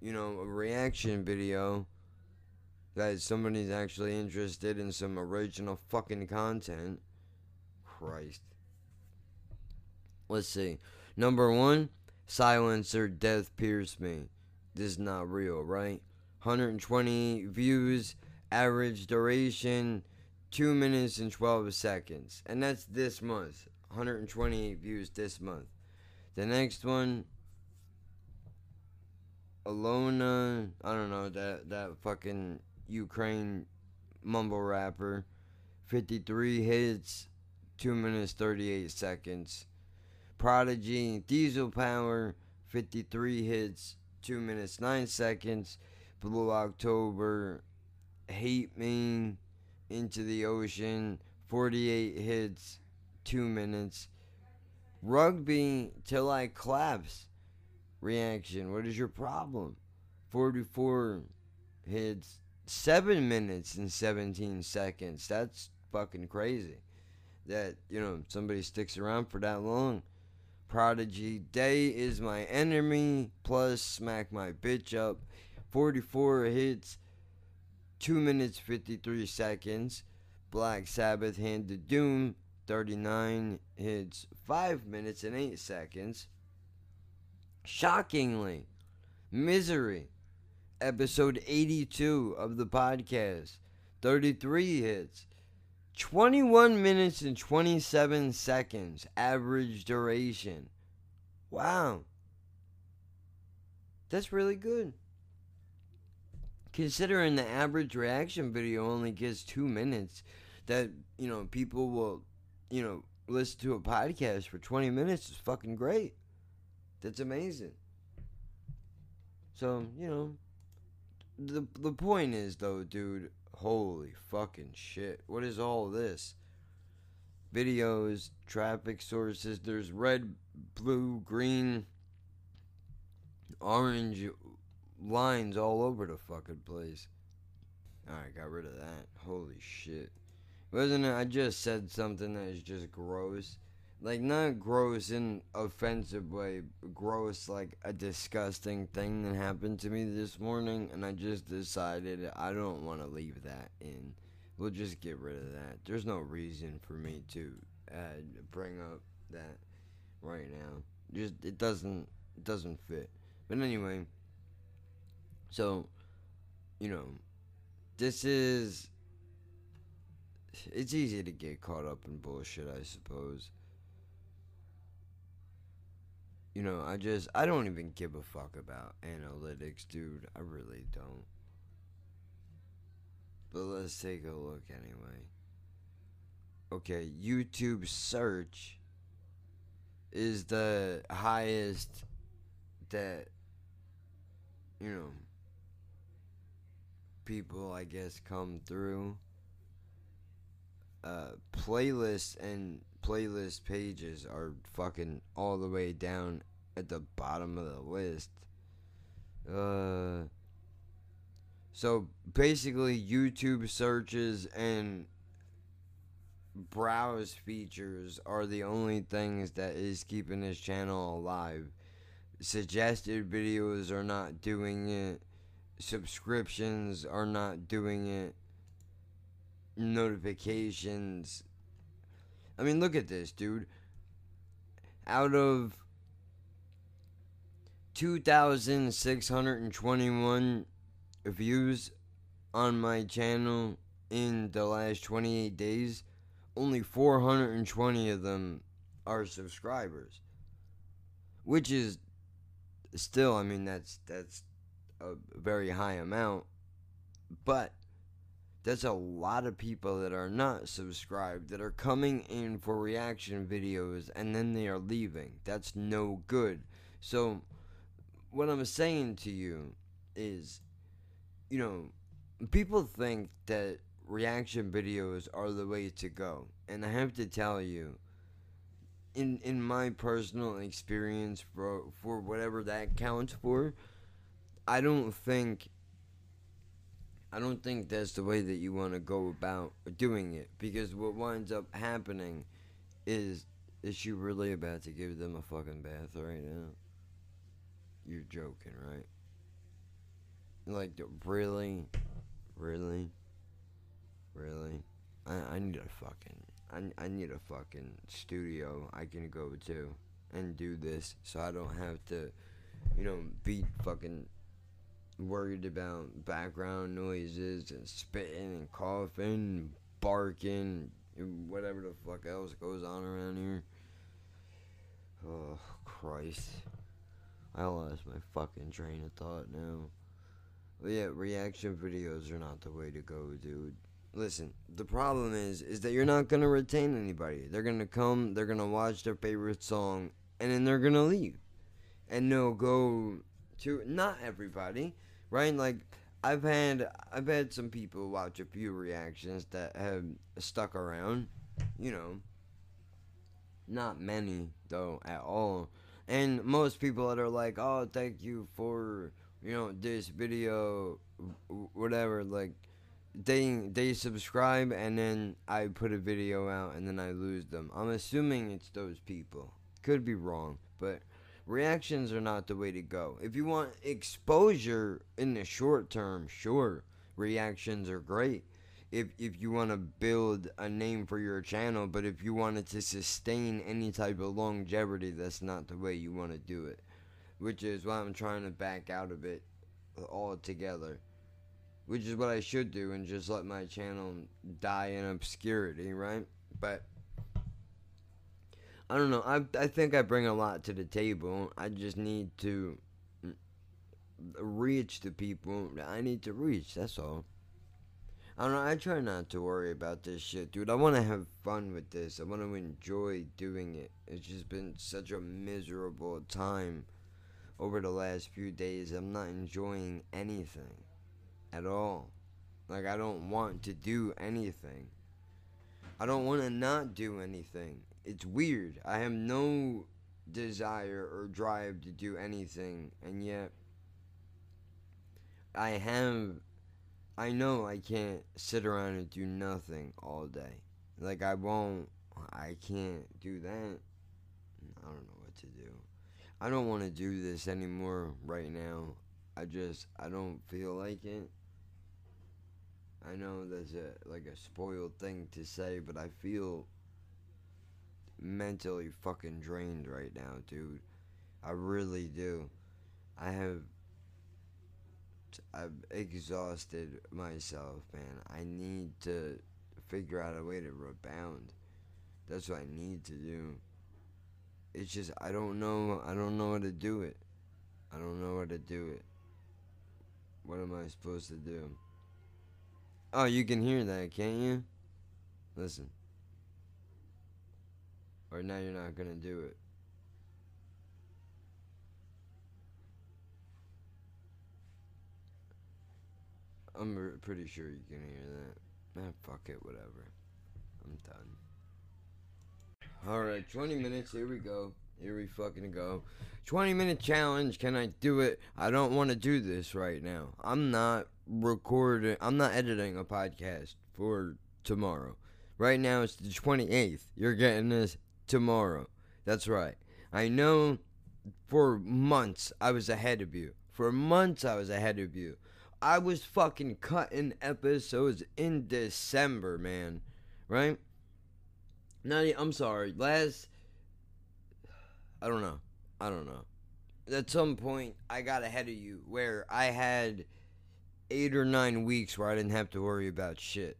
you know, a reaction video that somebody's actually interested in some original fucking content. Christ. Let's see. Number one, Silencer Death Pierce Me. This is not real, right? 120 views, average duration, 2 minutes and 12 seconds. And that's this month. 128 views this month. The next one, Alona, I don't know, that, that fucking Ukraine mumble rapper. 53 hits, 2 minutes 38 seconds. Prodigy, Diesel Power, 53 hits, 2 minutes 9 seconds. Blue October, Hate Me, Into the Ocean, 48 hits, 2 minutes. Rugby Till I Collapse, reaction. What is your problem? 44 hits, seven minutes and 17 seconds. That's fucking crazy. That, you know, somebody sticks around for that long. Prodigy, Day is my enemy, plus Smack My Bitch Up. 44 hits, 2 minutes 53 seconds. Black Sabbath, Hand of Doom, 39 hits, 5 minutes and 8 seconds. Shockingly, Misery, episode 82 of the podcast. 33 hits. 21 minutes and 27 seconds average duration. Wow. That's really good. Considering the average reaction video only gets 2 minutes, that, you know, people will, you know, listen to a podcast for 20 minutes is fucking great. That's amazing. So, you know, the the point is though, dude, holy fucking shit. What is all this? Videos, traffic sources, there's red, blue, green, orange lines all over the fucking place. Alright, got rid of that. Holy shit. Wasn't it? I just said something that is just gross like not gross in offensive way, gross like a disgusting thing that happened to me this morning, and I just decided I don't want to leave that in. We'll just get rid of that. There's no reason for me to uh, bring up that right now. Just it doesn't it doesn't fit. But anyway, so you know, this is it's easy to get caught up in bullshit, I suppose you know, I just I don't even give a fuck about analytics, dude. I really don't. But let's take a look anyway. Okay, YouTube search is the highest that you know people I guess come through. Uh playlists and playlist pages are fucking all the way down at the bottom of the list. Uh, So basically, YouTube searches and browse features are the only things that is keeping this channel alive. Suggested videos are not doing it. Subscriptions are not doing it. Notifications. I mean, look at this, dude. Out of 2,621 views on my channel in the last 28 days, only 420 of them are subscribers. Which is still, I mean, that's that's a very high amount, but that's a lot of people that are not subscribed that are coming in for reaction videos and then they are leaving. That's no good. So, what I'm saying to you is, you know, people think that reaction videos are the way to go. And I have to tell you, in in my personal experience for for whatever that counts for, I don't think I don't think that's the way that you want to go about doing it because what winds up happening is is she really about to give them a fucking bath right now? You're joking, right? Like really? Really? Really? I, I need a fucking I, I need a fucking studio I can go to and do this so I don't have to you know be fucking worried about background noises and spitting and coughing barking and whatever the fuck else goes on around here. Oh Christ. I lost my fucking train of thought now. But yeah, reaction videos are not the way to go, dude. Listen, the problem is is that you're not gonna retain anybody. They're gonna come, they're gonna watch their favorite song, and then they're gonna leave. And they'll go to not everybody, right? Like I've had I've had some people watch a few reactions that have stuck around, you know. Not many though at all. And most people that are like, "Oh, thank you for, you know, this video whatever like they they subscribe and then I put a video out and then I lose them. I'm assuming it's those people. Could be wrong, but reactions are not the way to go. If you want exposure in the short term, sure, reactions are great. If if you want to build a name for your channel, but if you wanted to sustain any type of longevity, that's not the way you want to do it. Which is why I'm trying to back out of it altogether. Which is what I should do and just let my channel die in obscurity, right? But I don't know. I I think I bring a lot to the table. I just need to reach the people I need to reach. That's all. I don't know. I try not to worry about this shit, dude. I want to have fun with this. I want to enjoy doing it. It's just been such a miserable time over the last few days. I'm not enjoying anything at all. Like I don't want to do anything. I don't want to not do anything. It's weird. I have no desire or drive to do anything, and yet I have. I know I can't sit around and do nothing all day. Like, I won't. I can't do that. I don't know what to do. I don't want to do this anymore right now. I just. I don't feel like it. I know that's a like a spoiled thing to say, but I feel mentally fucking drained right now, dude. I really do. I have I've exhausted myself, man. I need to figure out a way to rebound. That's what I need to do. It's just I don't know I don't know how to do it. I don't know how to do it. What am I supposed to do? Oh, you can hear that, can't you? Listen. Or now you're not gonna do it. I'm pretty sure you can hear that. Man, fuck it, whatever. I'm done. Alright, 20 minutes, here we go. Here we fucking go. 20 minute challenge, can I do it? I don't want to do this right now. I'm not recording. I'm not editing a podcast for tomorrow. Right now it's the 28th. You're getting this tomorrow. That's right. I know for months I was ahead of you. For months I was ahead of you. I was fucking cutting episodes in December, man. Right? Not I'm sorry. Last I don't know. I don't know. At some point I got ahead of you where I had 8 or 9 weeks where I didn't have to worry about shit.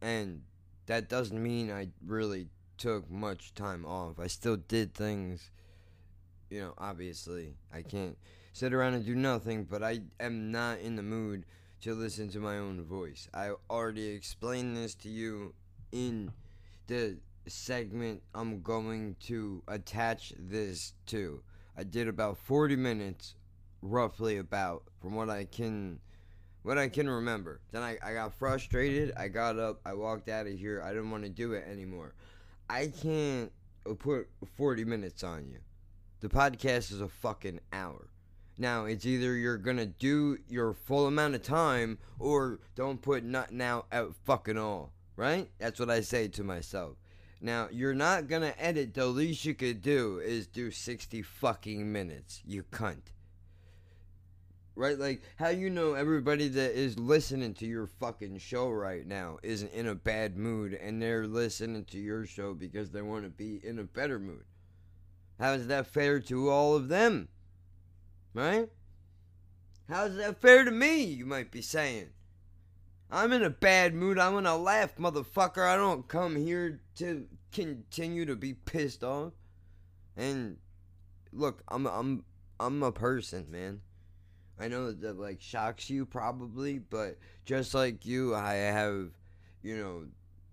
And that doesn't mean I really took much time off. I still did things you know, obviously, I can't sit around and do nothing, but I am not in the mood to listen to my own voice. I already explained this to you in the segment I'm going to attach this to. I did about 40 minutes, roughly about, from what I can. What I can remember. Then I, I got frustrated. I got up. I walked out of here. I didn't want to do it anymore. I can't put 40 minutes on you. The podcast is a fucking hour. Now, it's either you're gonna do your full amount of time or don't put nothing out at fucking all. Right? That's what I say to myself. Now, you're not gonna edit. The least you could do is do 60 fucking minutes. You cunt. Right? Like, how you know everybody that is listening to your fucking show right now isn't in a bad mood and they're listening to your show because they want to be in a better mood? How is that fair to all of them? Right? How is that fair to me, you might be saying? I'm in a bad mood. I'm gonna laugh, motherfucker. I don't come here to continue to be pissed off. And look, I'm I'm I'm a person, man. I know that like shocks you probably, but just like you, I have, you know,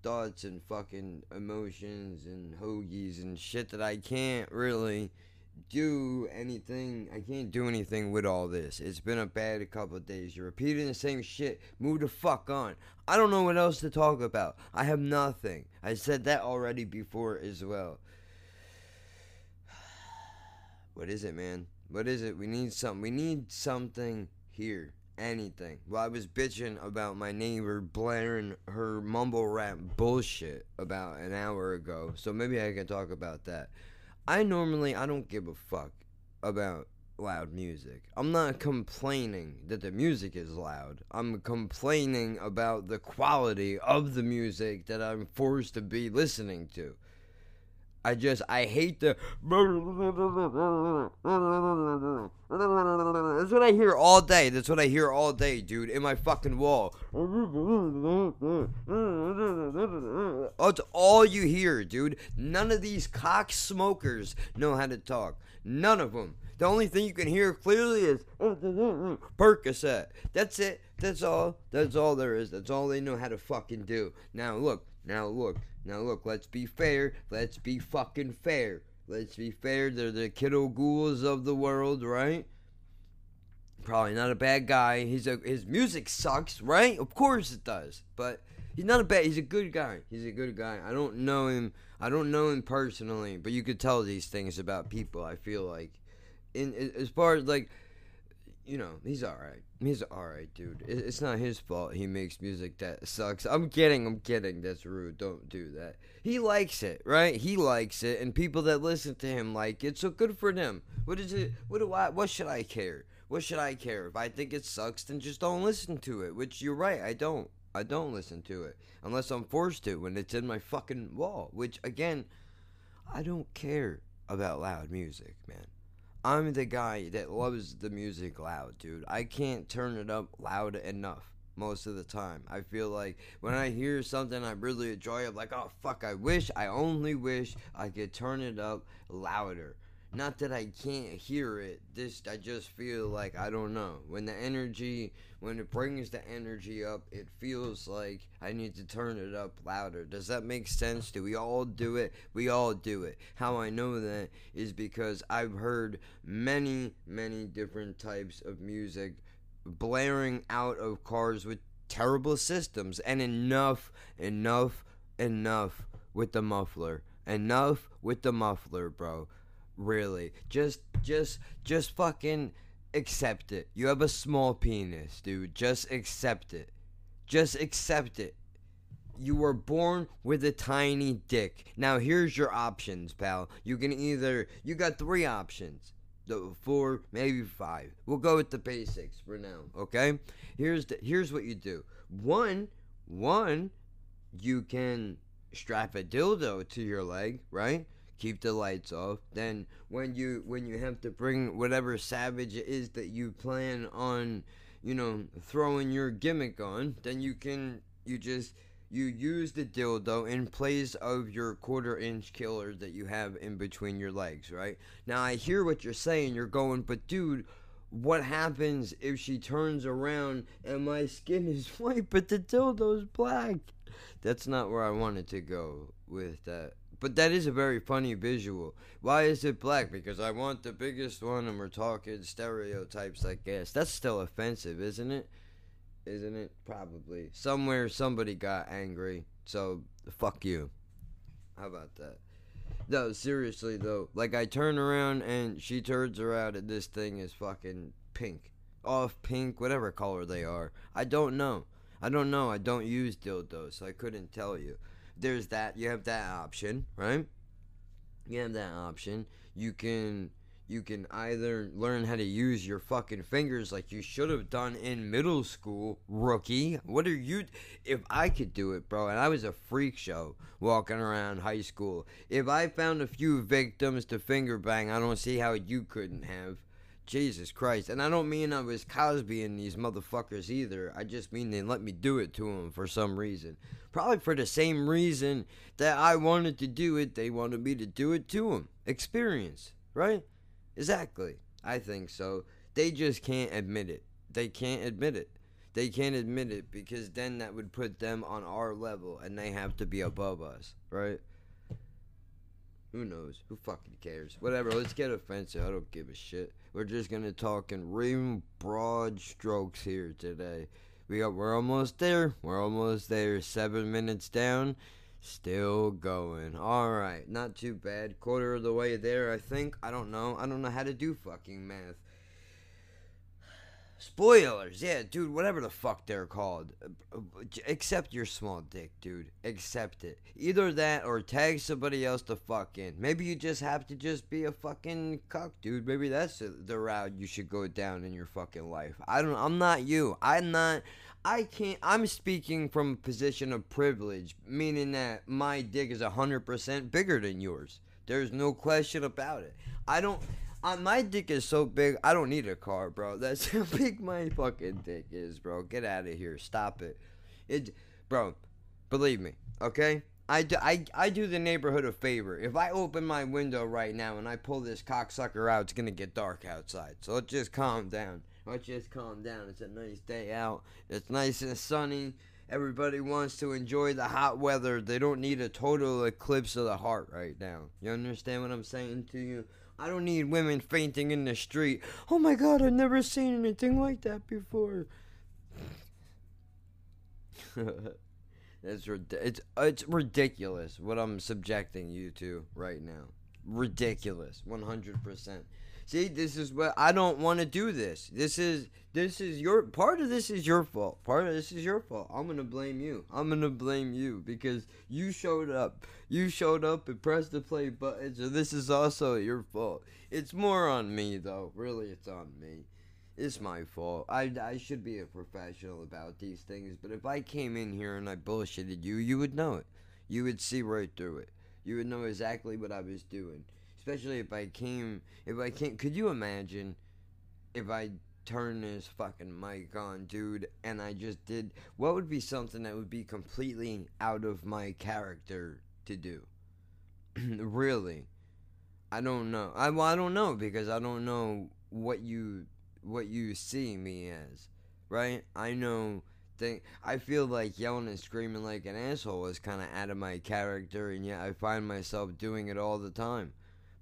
thoughts and fucking emotions and hoagies and shit that I can't really do anything. I can't do anything with all this. It's been a bad couple days. You're repeating the same shit. Move the fuck on. I don't know what else to talk about. I have nothing. I said that already before as well. What is it, man? What is it? We need something. We need something here. Anything. Well, I was bitching about my neighbor blaring her mumble rap bullshit about an hour ago. So maybe I can talk about that. I normally I don't give a fuck about loud music. I'm not complaining that the music is loud. I'm complaining about the quality of the music that I'm forced to be listening to. I just I hate the That's what I hear all day. That's what I hear all day, dude, in my fucking wall. That's all you hear, dude. None of these cock smokers know how to talk. None of them. The only thing you can hear clearly is Percocet. That's it. That's all. That's all there is. That's all they know how to fucking do. Now look. Now look. Now look. Let's be fair. Let's be fucking fair. Let's be fair. They're the kiddo ghouls of the world, right? Probably not a bad guy. He's a his music sucks, right? Of course it does. But he's not a bad. He's a good guy. He's a good guy. I don't know him. I don't know him personally, but you could tell these things about people. I feel like, in as far as like, you know, he's all right. He's all right, dude. It's not his fault. He makes music that sucks. I'm kidding. I'm kidding. That's rude. Don't do that. He likes it, right? He likes it, and people that listen to him like it. So good for them. What is it? What do I? What should I care? What should I care? If I think it sucks, then just don't listen to it. Which you're right. I don't. I don't listen to it unless I'm forced to when it's in my fucking wall. Which again, I don't care about loud music, man. I'm the guy that loves the music loud, dude. I can't turn it up loud enough most of the time. I feel like when I hear something I really enjoy, I'm like, oh fuck, I wish, I only wish I could turn it up louder. Not that I can't hear it, this I just feel like I don't know. When the energy when it brings the energy up, it feels like I need to turn it up louder. Does that make sense? Do we all do it? We all do it. How I know that is because I've heard many, many different types of music blaring out of cars with terrible systems and enough, enough, enough with the muffler. Enough with the muffler, bro. Really. Just just just fucking accept it. You have a small penis, dude. Just accept it. Just accept it. You were born with a tiny dick. Now here's your options, pal. You can either you got three options. The four, maybe five. We'll go with the basics for now, okay? Here's the here's what you do. One, one, you can strap a dildo to your leg, right? Keep the lights off. Then when you when you have to bring whatever savage it is that you plan on, you know, throwing your gimmick on, then you can you just you use the dildo in place of your quarter inch killer that you have in between your legs, right? Now I hear what you're saying, you're going, but dude, what happens if she turns around and my skin is white but the dildo's black? That's not where I wanted to go with that. But that is a very funny visual. Why is it black? Because I want the biggest one and we're talking stereotypes, I guess. That's still offensive, isn't it? Isn't it? Probably. Somewhere somebody got angry. So, fuck you. How about that? No, seriously though. Like I turn around and she turns around and this thing is fucking pink. Off pink, whatever color they are. I don't know. I don't know. I don't use dildos, so I couldn't tell you. There's that. You have that option, right? You have that option. You can you can either learn how to use your fucking fingers like you should have done in middle school, rookie. What are you if I could do it, bro, and I was a freak show walking around high school. If I found a few victims to finger bang, I don't see how you couldn't have. Jesus Christ. And I don't mean I was Cosby and these motherfuckers either. I just mean they let me do it to them for some reason. Probably for the same reason that I wanted to do it, they wanted me to do it to them. Experience, right? Exactly. I think so. They just can't admit it. They can't admit it. They can't admit it because then that would put them on our level and they have to be above us, right? Who knows? Who fucking cares? Whatever, let's get offensive. I don't give a shit. We're just gonna talk in real broad strokes here today. We got we're almost there. We're almost there. Seven minutes down. Still going. Alright, not too bad. Quarter of the way there, I think. I don't know. I don't know how to do fucking math. Spoilers, yeah, dude, whatever the fuck they're called. Accept your small dick, dude. Accept it. Either that or tag somebody else to fuck in. Maybe you just have to just be a fucking cuck, dude. Maybe that's the route you should go down in your fucking life. I don't I'm not you. I'm not I can't I'm speaking from a position of privilege, meaning that my dick is 100% bigger than yours. There's no question about it. I don't uh, my dick is so big, I don't need a car, bro. That's how big my fucking dick is, bro. Get out of here. Stop it. It, bro. Believe me, okay? I do, I, I do the neighborhood a favor. If I open my window right now and I pull this cocksucker out, it's gonna get dark outside. So let's just calm down. Let's just calm down. It's a nice day out. It's nice and sunny. Everybody wants to enjoy the hot weather. They don't need a total eclipse of the heart right now. You understand what I'm saying to you? I don't need women fainting in the street. Oh my god, I've never seen anything like that before. it's it's it's ridiculous what I'm subjecting you to right now. Ridiculous, 100%. See, this is what I don't want to do this. This is this is your part of this is your fault. Part of this is your fault. I'm to blame you. I'm to blame you because you showed up. You showed up and pressed the play button. So this is also your fault. It's more on me though. Really, it's on me. It's my fault. I, I should be a professional about these things, but if I came in here and I bullshitted you, you would know it. You would see right through it. You would know exactly what I was doing especially if I came, if I came, could you imagine if I turned this fucking mic on, dude, and I just did, what would be something that would be completely out of my character to do? really? I don't know. I, well, I don't know because I don't know what you, what you see me as, right? I know Think, I feel like yelling and screaming like an asshole is kind of out of my character, and yet I find myself doing it all the time.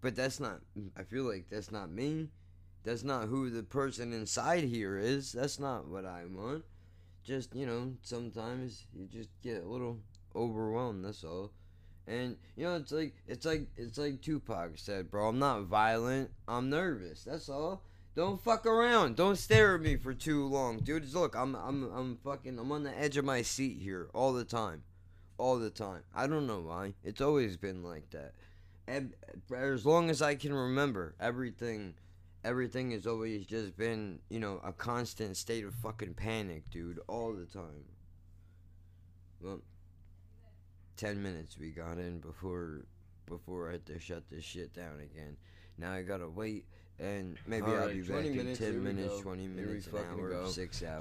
But that's not, I feel like that's not me. That's not who the person inside here is. That's not what I want. Just, you know, sometimes you just get a little overwhelmed, that's all. And you know, it's like it's like it's like Tupac said, bro. I'm not violent. I'm nervous. That's all. Don't fuck around. Don't stare at me for too long, dude. Look, I'm I'm I'm fucking I'm on the edge of my seat here all the time. All the time. I don't know why. It's always been like that. And as long as I can remember, everything everything has always just been, you know, a constant state of fucking panic, dude, all the time. Well, 10 minutes we got in before before I had to shut this shit down again. Now I gotta wait and maybe I'll be 20 back in 10 minutes, go. 20 minutes, an hour, go. six hours.